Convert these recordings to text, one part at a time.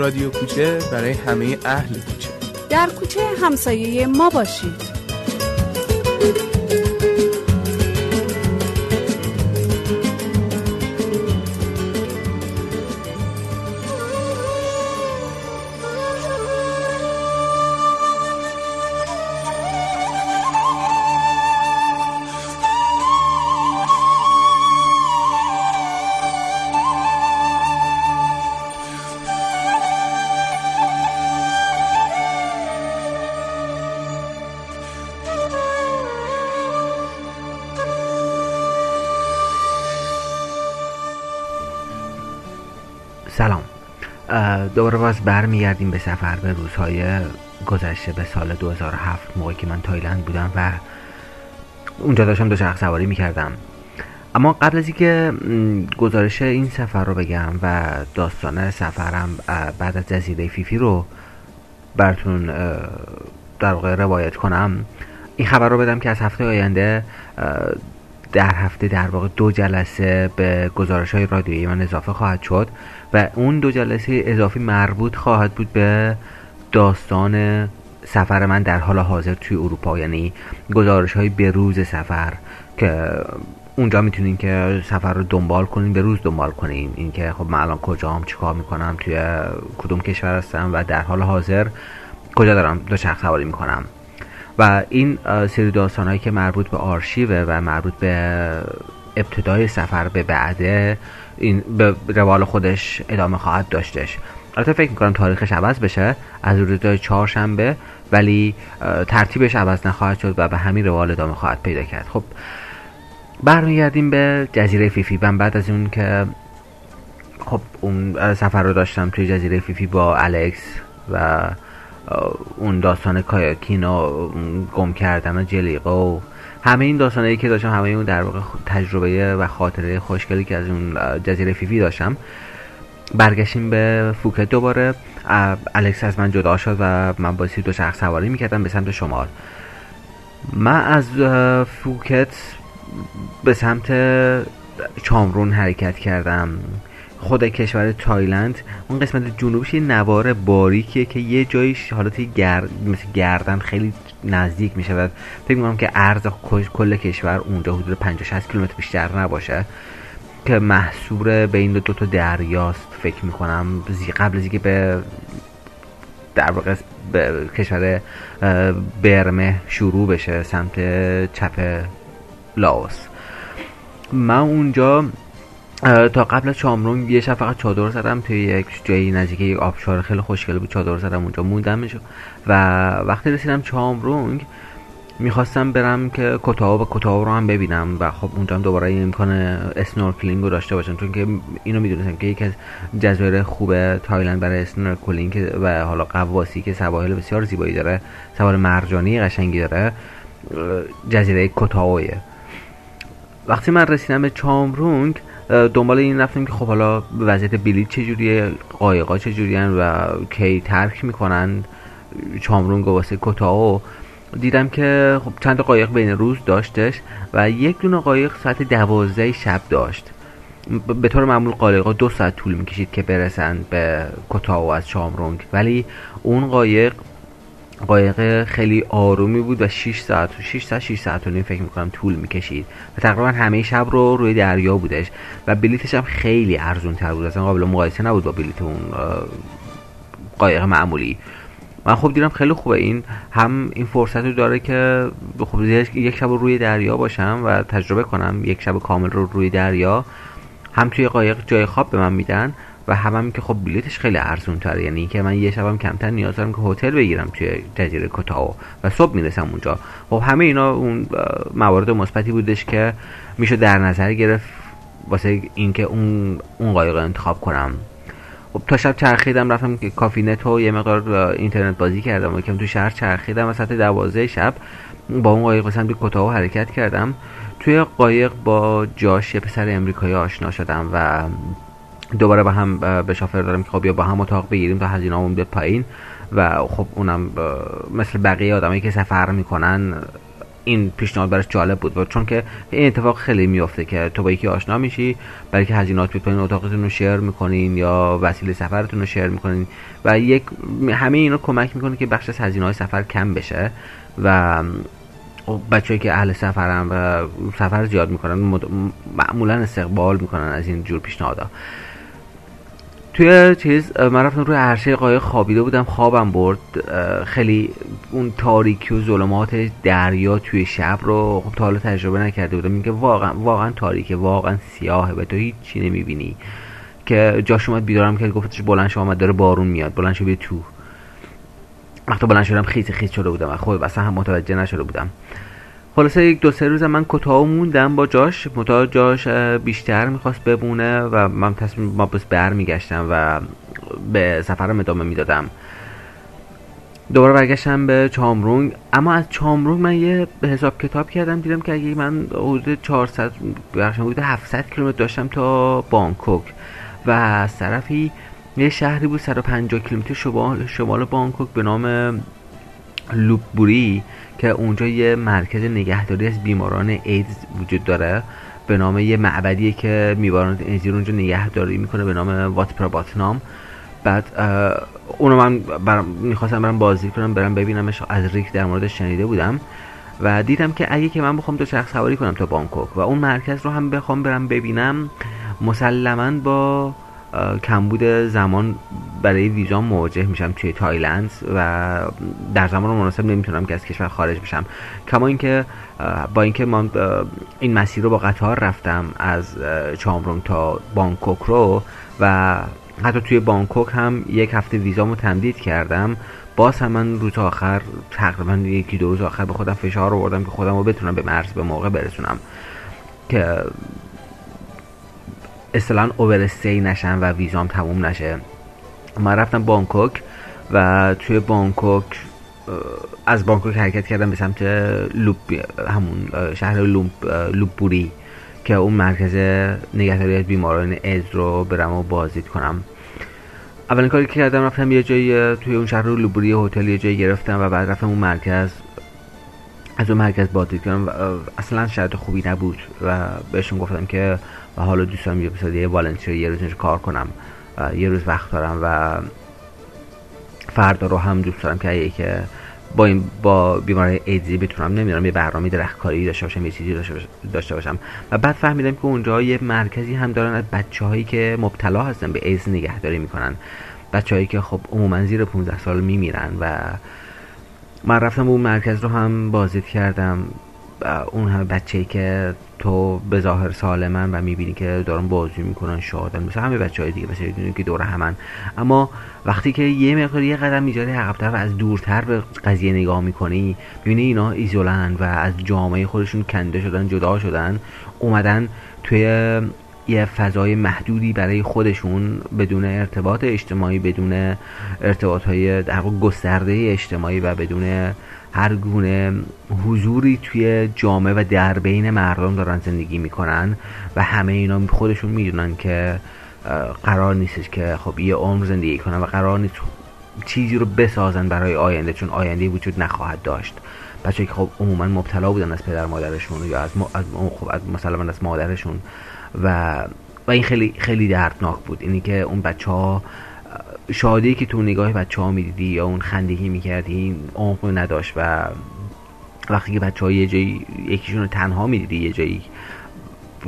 رادیو کوچه برای همه اهل کوچه. در کوچه همسایه ما باشید. دوباره باز برمیگردیم به سفر به روزهای گذشته به سال 2007 موقعی که من تایلند بودم و اونجا داشتم دو شخص سواری می‌کردم. اما قبل از اینکه گزارش این سفر رو بگم و داستان سفرم بعد از جزیره فیفی رو براتون در واقع روایت کنم این خبر رو بدم که از هفته آینده در هفته در واقع دو جلسه به گزارش های رادیویی من اضافه خواهد شد. و اون دو جلسه اضافی مربوط خواهد بود به داستان سفر من در حال حاضر توی اروپا. یعنی گزارش های به روز سفر که اونجا می‌تونین که سفر رو دنبال کنین به روز دنبال کنین. اینکه خب من الان کجام چیکار می‌کنم توی کدوم کشور هستم و در حال حاضر کجا دارم دو شخص سواری می‌کنم. و این سری داستان هایی که مربوط به آرشیوه و مربوط به ابتدای سفر به بعده این به روال خودش ادامه خواهد داشتش. البته فکر می‌کنم تاریخش عوض بشه. از روزهای چهارشنبه ولی ترتیبش عوض نخواهد شد و به همین روال ادامه خواهد پیدا کرد. خب برمیگردیم به جزیره فیفی. من بعد از اون که خب اون سفر رو داشتم توی جزیره فیفی با الکس و اون داستان کایاکین و گم کردن جلیقه و همه این داستانهایی که داشتم همه اون در واقع تجربه و خاطره خوشگلی که از اون جزیره فیفی داشتم برگشتیم به فوکت دوباره. الکس از من جدا شد و من با دوچرخه سواری می‌کردم به سمت شمال. من از فوکت به سمت چامپون حرکت کردم. خود کشور تایلند اون قسمت جنوبش یه نوار باریکیه که یه جایش حالت گرد مثل گردن خیلی نزدیک میشه و فکر می‌کنم که عرض کل کشور اونجا حدود 50 60 کیلومتر بیشتر نباشه. که محصور بین دو تا دریاست فکر می‌کنم. قبل از اینکه به در واقع به کشور برمه شروع بشه سمت چپ لاوس. من اونجا تا قبل از چامرون یه شب فقط چادر زدم توی یک جایی نزدیک یک آبشار خیلی خوشگل بود. چادر زدم اونجا موندم و وقتی رسیدم چامپون می‌خواستم برم که کوتائو و کوتائو رو هم ببینم و خب اونجا هم دوباره این امکان snorkeling رو داشته باشم چون که اینو می‌دونستم که یکی از جزایر خوب تایلند برای snorkeling و حالا غواصی که سواحل بسیار زیبایی داره سوار مرجانی قشنگی داره جزیره کوتائوئه. وقتی من رسیدم به چامپون دنبال این رفتیم که خب حالا وضعیت بلیط چجوریه قایقا چجوریه و کی ترک می‌کنن چامرونگ و واسه کتاو دیدم که خب چند قایق بین روز داشتش و یک دونه قایق ساعت دوازده شب داشت. به طور معمول قایقا دو ساعت طول می‌کشید که برسن به کتاو از چامرونگ. ولی اون قایق قایق خیلی آرومی بود و 6 ساعت 6 ساعت 6 ساعت و نیم فکر می‌کنم طول می‌کشید. و تقریبا همه شب رو روی دریا بودش و بلیتش هم خیلی ارزون تر بود. اصلا قابل مقایسه نبود با بلیت اون قایق معمولی. من خب دیدم خیلی خوبه. این هم این فرصت رو داره که خب یک شب روی دریا باشم و تجربه کنم. یک شب کامل رو روی دریا. هم توی قایق جای خواب به من میدن. و هم, که خب بلیتش خیلی ارزون تره یعنی که من یه شبم کمتر نیاز دارم که هتل بگیرم توی جزیره کوتاو و صبح می‌رسم اونجا. خب همه اینا اون موارد مثبتی بودش که میشه در نظر گرفت واسه اینکه اون اون قایق انتخاب کنم. خب تا شب چرخیدم رفتم که کافی نت و یه مقدار اینترنت بازی کردم و که تو شهر چرخیدم و ساعت دوازده شب با اون قایق به کوتاه حرکت کردم. توی قایق با جاش یه پسر امریکایی آشنا شدم و دوباره با هم به شافر دارم که خب یا با هم اتاق بگیریم تا هزینه‌مون بیاد پایین. و خب اونم مثل بقیه آدمایی که سفر می‌کنن این پیشنهاد براش جالب بود. و چون که این اتفاق خیلی میافته که تو با یکی آشنا میشی برای که هزینات می‌کنین اتاقتون رو شیر می‌کنین یا وسیله سفرتون رو شیر می‌کنین. و یک همه اینا کمک می‌کنه که بخش از هزینه های سفر کم بشه. و بچه‌ای که اهل سفرن و سفر زیاد می‌کنن معمولا استقبال می‌کنن از این جور پیشنهادها. توی چیز من رفتم روی عرشه قایق خوابیده بودم خوابم برد. خیلی اون تاریکی و ظلمات دریا توی شب رو خب تا حالا تجربه نکرده بودم. میگه واقعا واقعا تاریکه واقعا سیاهه به تو هیچی نمی‌بینی. که جاش اومد بیدارم که گفتش بلند شو آمد داره بارون میاد. بلند شو بیا تو. وقتی بلند شدم خیز خیز شده بودم. و خب اصلا هم متوجه نشده بودم. خلاصه یک دو سه روز من کوتاه موندم با جاش. متا جاش بیشتر می‌خواست بمونه و من تصمیم ما بس برمیگشتم و به سفرم ادامه می‌دادم. دوباره برگشتم به چامرونگ. اما از چامرونگ من یه حساب کتاب کردم دیدم که اگه من حدود 400 حدود 700 کیلومتر داشتم تا بانکوک. و از طرفی یه شهری بود 150 کیلومتر شمال شمال بانکوک به نام لوپبوری که اونجا یه مرکز نگهداری از بیماران ایدز وجود داره به نام یه معبدیه که بیماران ایدز رو اونجا نگهداری می‌کنه به نام وات پراباتنام بعد اونو من برم می‌خواستم برم بازی کنم برم ببینمش. از ریک در موردش شنیده بودم و دیدم که اگه که من بخوام دو شخص سواری کنم تا بانکوک و اون مرکز رو هم بخوام برم ببینم مسلما با کمبود زمان برای ویزا مواجه میشم توی تایلند و در زمان مناسب نمی‌تونم که از کشور خارج بشم. کما اینکه با اینکه من این مسیر رو با قطار رفتم از چامرون تا بانکوک رو و حتی توی بانکوک هم یک هفته ویزامو تمدید کردم باز هم من روز آخر تقریبا یکی دو روز آخر به خودم فشار آوردم که خودم رو بتونم به مرز به موقع برسونم. که اصطلاحا اوورستی نشم و ویزام تموم نشه. من رفتم بانکوک و توی بانکوک از بانکوک حرکت کردم به سمت لوب همون شهر لوب لوبوری که اون مرکز نگهداری از بیماران از رو برم و بازدید کنم. اولین کاری که کردم رفتم یه جایی توی اون شهر لوبوری هتل یه جایی گرفتم و بعد رفتم اون مرکز از اون مرکز بازدید کردم و اصلا شرط خوبی نبود و بهشون گفتم که و حالا دوستم یه یه والنتیر یه روز کار کنم. یه روز وقت دارم و فردا رو هم دوست دارم که که با این با بیماری ایدزی بتونم نمی‌دونم یه برنامه درختکاری داشته باشم یه چیزی داشته باشم. و بعد فهمیدم که اونجا یه مرکزی هم دارن از بچه هایی که مبتلا هستن به ایدز نگهداری می‌کنن. بچه هایی که خب عموما زیر 15 سال میمیرن و من رفتم اون مرکز رو هم بازدید کردم. اون همه بچه که تو به ظاهر سالمن و می‌بینی که دارن بازی می‌کنن شادن مثل همه بچه های دیگه بچه که دور همن. اما وقتی که یه مقدار یه قدم می‌ذاری عقبتر و از دورتر به قضیه نگاه می‌کنی می‌بینی اینا ایزولن و از جامعه خودشون کنده شدن جدا شدن اومدن توی یه فضای محدودی برای خودشون بدون ارتباط اجتماعی بدون ارتباط های در گسترده اجتماعی و بدون هر گونه حضوری توی جامعه و در بین مردم دارن زندگی می‌کنن و همه اینا خودشون می‌دونن که قرار نیستش که خب یه عمر زندگی کنن و قرار نیست چیزی رو بسازن برای آینده چون آینده وجود نخواهد داشت. بچه که خب عموما مبتلا بودن از پدر مادرشون یا از, از خب از مثلا از مادرشون و و این خیلی خیلی دردناک بود. اینی که اون بچه ها شادی که تو نگاه بچه ها می‌دیدی یا اون خندگی می‌کردی این عمق نداشت و وقتی که بچه ها یه جایی یکیشون رو تنها می‌دیدی یه جایی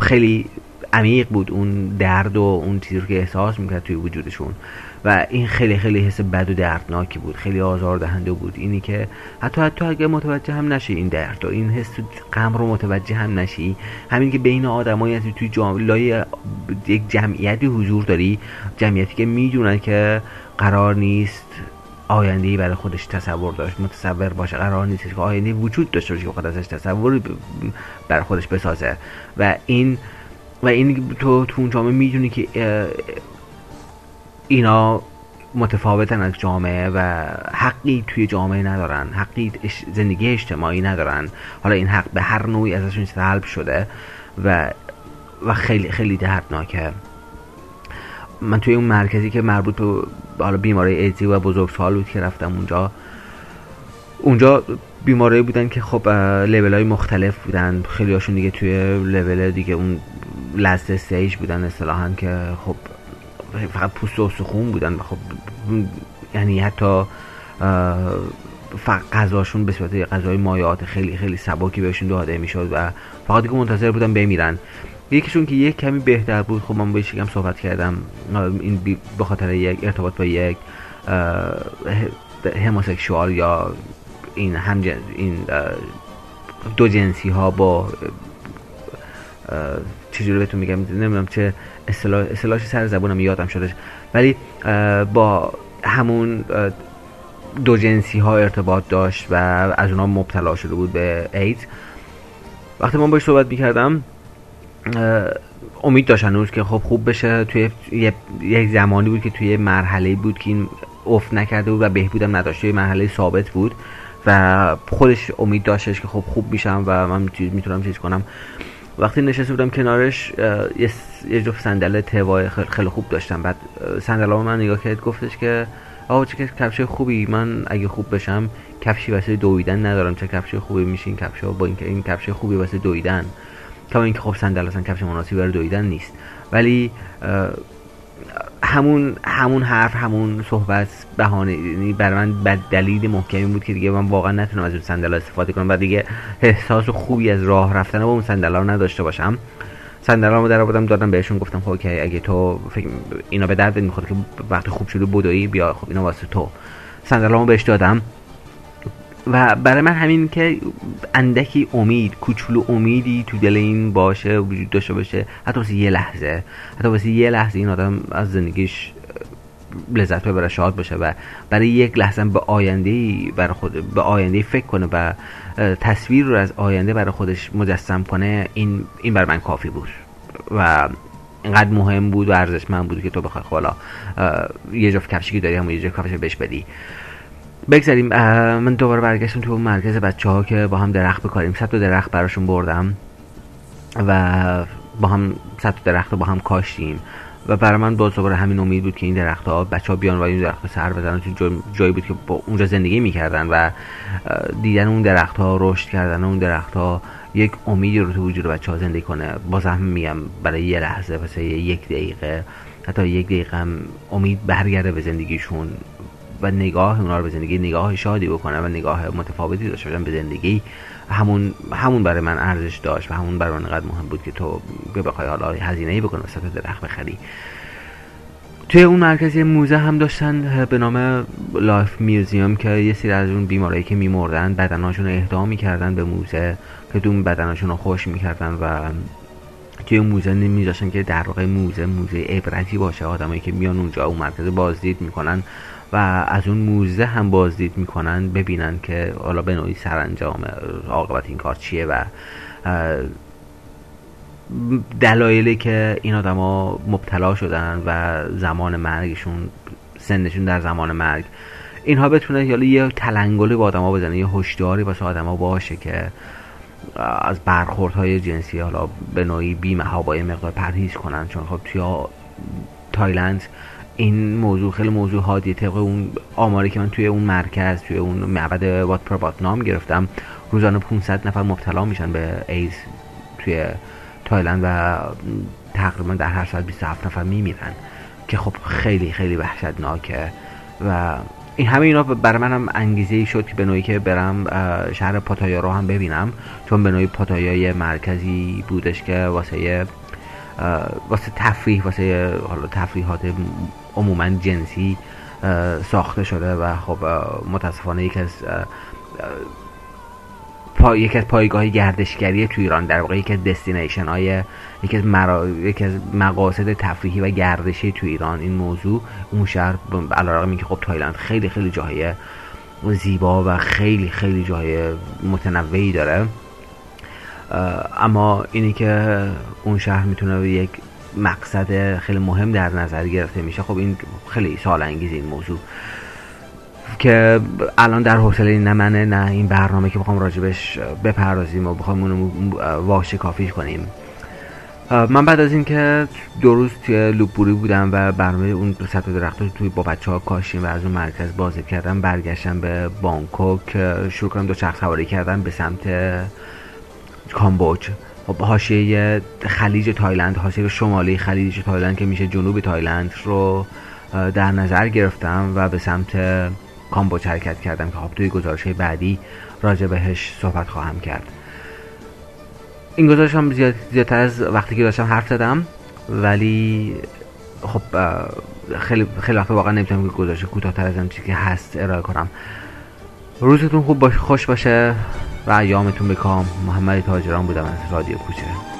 خیلی عمیق بود اون درد و اون چیزی که احساس می‌کرد توی وجودشون. و این خیلی خیلی حس بد و دردناکی بود خیلی آزار دهنده بود. اینی که حتی حتی اگه متوجه هم نشی این درد و این حس غم رو متوجه هم نشی. همین که بین آدمایی هستی توی جامعه یک جمعیتی حضور داری جمعیتی که می‌دونن که قرار نیست آینده برای خودش تصور داشت متصور باشه قرار نیست که آینده وجود داشته باشه که خود ازش تصور برای خودش بسازه. و این و این تو تو اون جامعه می‌دونی که اینا متفاوتن از جامعه و حقی توی جامعه ندارن. حقی زندگی اجتماعی ندارن. حالا این حق به هر نوعی ازشون سلب شده و و خیلی خیلی دردناکه. من توی اون مرکزی که مربوط به حالا بیماری ایدزی و بزرگسال بود که رفتم اونجا. اونجا بیماری بودن که خب لیول های مختلف بودن. خیلی هاشون دیگه توی لیول دیگه اون لست استیج بودن اصطلاحا که خب فقط پوست و سخون بودن. خب یعنی حتی فقط غذاشون به صورت غذای مایعات خیلی خیلی سبکی بهشون داده می‌شد و فقط دیگه منتظر بودن بمیرن. یکیشون که یک کمی بهتر بود خب من با یکم صحبت کردم. این به خاطر یک ارتباط با یک هموسکشوال یا این هم این دو جنسی ها با چجوری بهتون میگم نمی‌دونم چه اصطلاح اصطلاحش سر زبونم یادم شده ولی با همون دو جنسی ها ارتباط داشت و از اونها مبتلا شده بود به ایدز. وقتی من باش صحبت می‌کردم امید داشت هنوز که خب خوب بشه. توی یک زمانی بود که توی مرحله بود که این افت نکرده بود و بهبودم نداشته یه مرحله ثابت بود و خودش امید داشتش که خب خوب میشم و من می‌تونم چیز کنم. وقتی نشسته بودم کنارش یه جفت صندل توای خیلی خوب داشتم. بعد صندل من نگاه کرد گفتش که آقا چه کفش خوبی. من اگه خوب بشم کفشی واسه دویدن ندارم. چه کفش خوبی میشین کفش با اینکه این کفش خوبی واسه دویدن. کما اینکه خب صندل اصلا کفش مناسبی برای دویدن نیست. ولی همون همون حرف همون صحبت بهانه یعنی برای من بد دلیل محکمی بود که دیگه من واقعا نتونم از اون صندل استفاده کنم. و دیگه احساس خوبی از راه رفتن با اون صندل رو نداشته باشم. صندلامو در آوردم دادم بهشون گفتم خب اگه تو فکر اینا به درد می‌خواد که وقتی خوب شده بدوی بیا خب اینا واسه تو. صندلامو بهش دادم. و برای من همین که اندکی امید کوچولو امیدی تو دل این باشه وجود داشته باشه حتی واسه یه لحظه. حتی واسه یه لحظه این آدم از زندگیش لذت ببره شاد باشه و برای یک لحظه به آینده برای خود به آینده فکر کنه و تصویر رو از آینده برای خودش مجسم کنه این این برای من کافی بود. و اینقدر مهم بود و ارزشمند بود که تو بخوای خب حالا یه جفت کفشی که داری همون یه جفت کفش بهش بدی. بگذاریم من دوباره برگشتم تو مرکز بچه ها که با هم درخت بکاریم صد درخت براشون بردم و با هم صد درخت رو با هم کاشتیم. و برای من باز دوباره همین امید بود که این درخت ها بچه ها بیان و این درخت سر بزنن. تو جایی بود که با اونجا زندگی می‌کردن و دیدن اون درخت ها رشد کردن اون درخت ها یک امیدی رو تو وجود بچه ها زنده کنه. باز هم میگم برای یه لحظه مثلا یک دقیقه حتی یک دقیقه هم امید برگرده به زندگیشون. و نگاه اونا رو به زندگی نگاه شادی بکنه و نگاه متفاوتی داشته باشن به زندگی همون همون برای من ارزش داشت و همون برای من انقدر مهم بود که تو بخوای حالا هزینه ای بکنی و سه تا درخت بخری. توی اون مرکز موزه هم داشتن به نام Life Museum که یه سری از اون بیمارایی که میمردن بدنهاشون رو اهدا می‌کردن به موزه که دون بدنهاشون رو خوش می‌کردن و توی موزه نمیذاشتن که در واقع موزه موزه عبرتی باشه. آدمایی که میان اونجا اون مرکز بازدید می‌کنن. و از اون موزه هم بازدید می‌کنن ببینن که حالا به نوعی سرانجام عاقبت این کار چیه و دلایلی که این آدما مبتلا شدن و زمان مرگشون سنشون در زمان مرگ اینها بتونه یا یه تلنگلی با آدما بزنه یه هشداری واسه آدما باشه که از برخوردهای جنسی حالا به نوعی بی با مقدار پرهیز کنن. چون خب توی تایلند این موضوع خیلی موضوع حادیه. طبق اون آماری که من توی اون مرکز توی اون معبد وات پربات نام گرفتم روزانه 500 نفر مبتلا میشن به ایدز توی تایلند و تقریبا در هر ساعت 27 نفر میمیرن که خب خیلی خیلی وحشتناکه. و این همه اینا برای منم انگیزه ای شد که به نوعی که برم شهر پاتایا رو هم ببینم چون به نوعی پاتایا مرکزی بودش که واسه واسه تفریح واسه حالا تفریحات عموما جنسی ساخته شده و خب متاسفانه یکی از پا... یکی از پایگاه گردشگری تو ایران در واقع یکی از دستینیشن های یکی از, مرا... یکی از مقاصد تفریحی و گردشی تو ایران این موضوع. اون شهر علیرغم اینکه خب تایلند خیلی خیلی جاهای زیبا و خیلی خیلی جای متنوعی داره. اما اینی که اون شهر می‌تونه یک مقصد خیلی مهم در نظر گرفته میشه. خب این خیلی سال انگیز این موضوع. که الان در حوصله نه منه نه این برنامه که بخوام راجبش بپردازیم و بخوام اونو واشه کافیش کنیم. من بعد از اینکه دو روز توی لوپوری بودم و برنامه اون سه تا درخت توی با بچه ها کاشتیم و از اون مرکز بازدید کردم برگشتم به بانکوک شروع کنم دوچرخه سواری کردم به سمت کامبوج. خب حاشیه خلیج تایلند حاشیه شمالی خلیج تایلند که میشه جنوب تایلند رو در نظر گرفتم و به سمت کامبوج حرکت کردم که خب توی گزارش بعدی راجع بهش صحبت خواهم کرد. این گزارش هم زیاد زیادتر از وقتی که داشتم حرف زدم ولی خب خیلی خیلی وقت واقعا نمی‌تونم که گزارش کوتاهتر از چیزی که هست ارائه کنم. روزتون خوب باش خوش باشه. و ایامتون بکام محمد تاجران بودم از رادیو کوچه.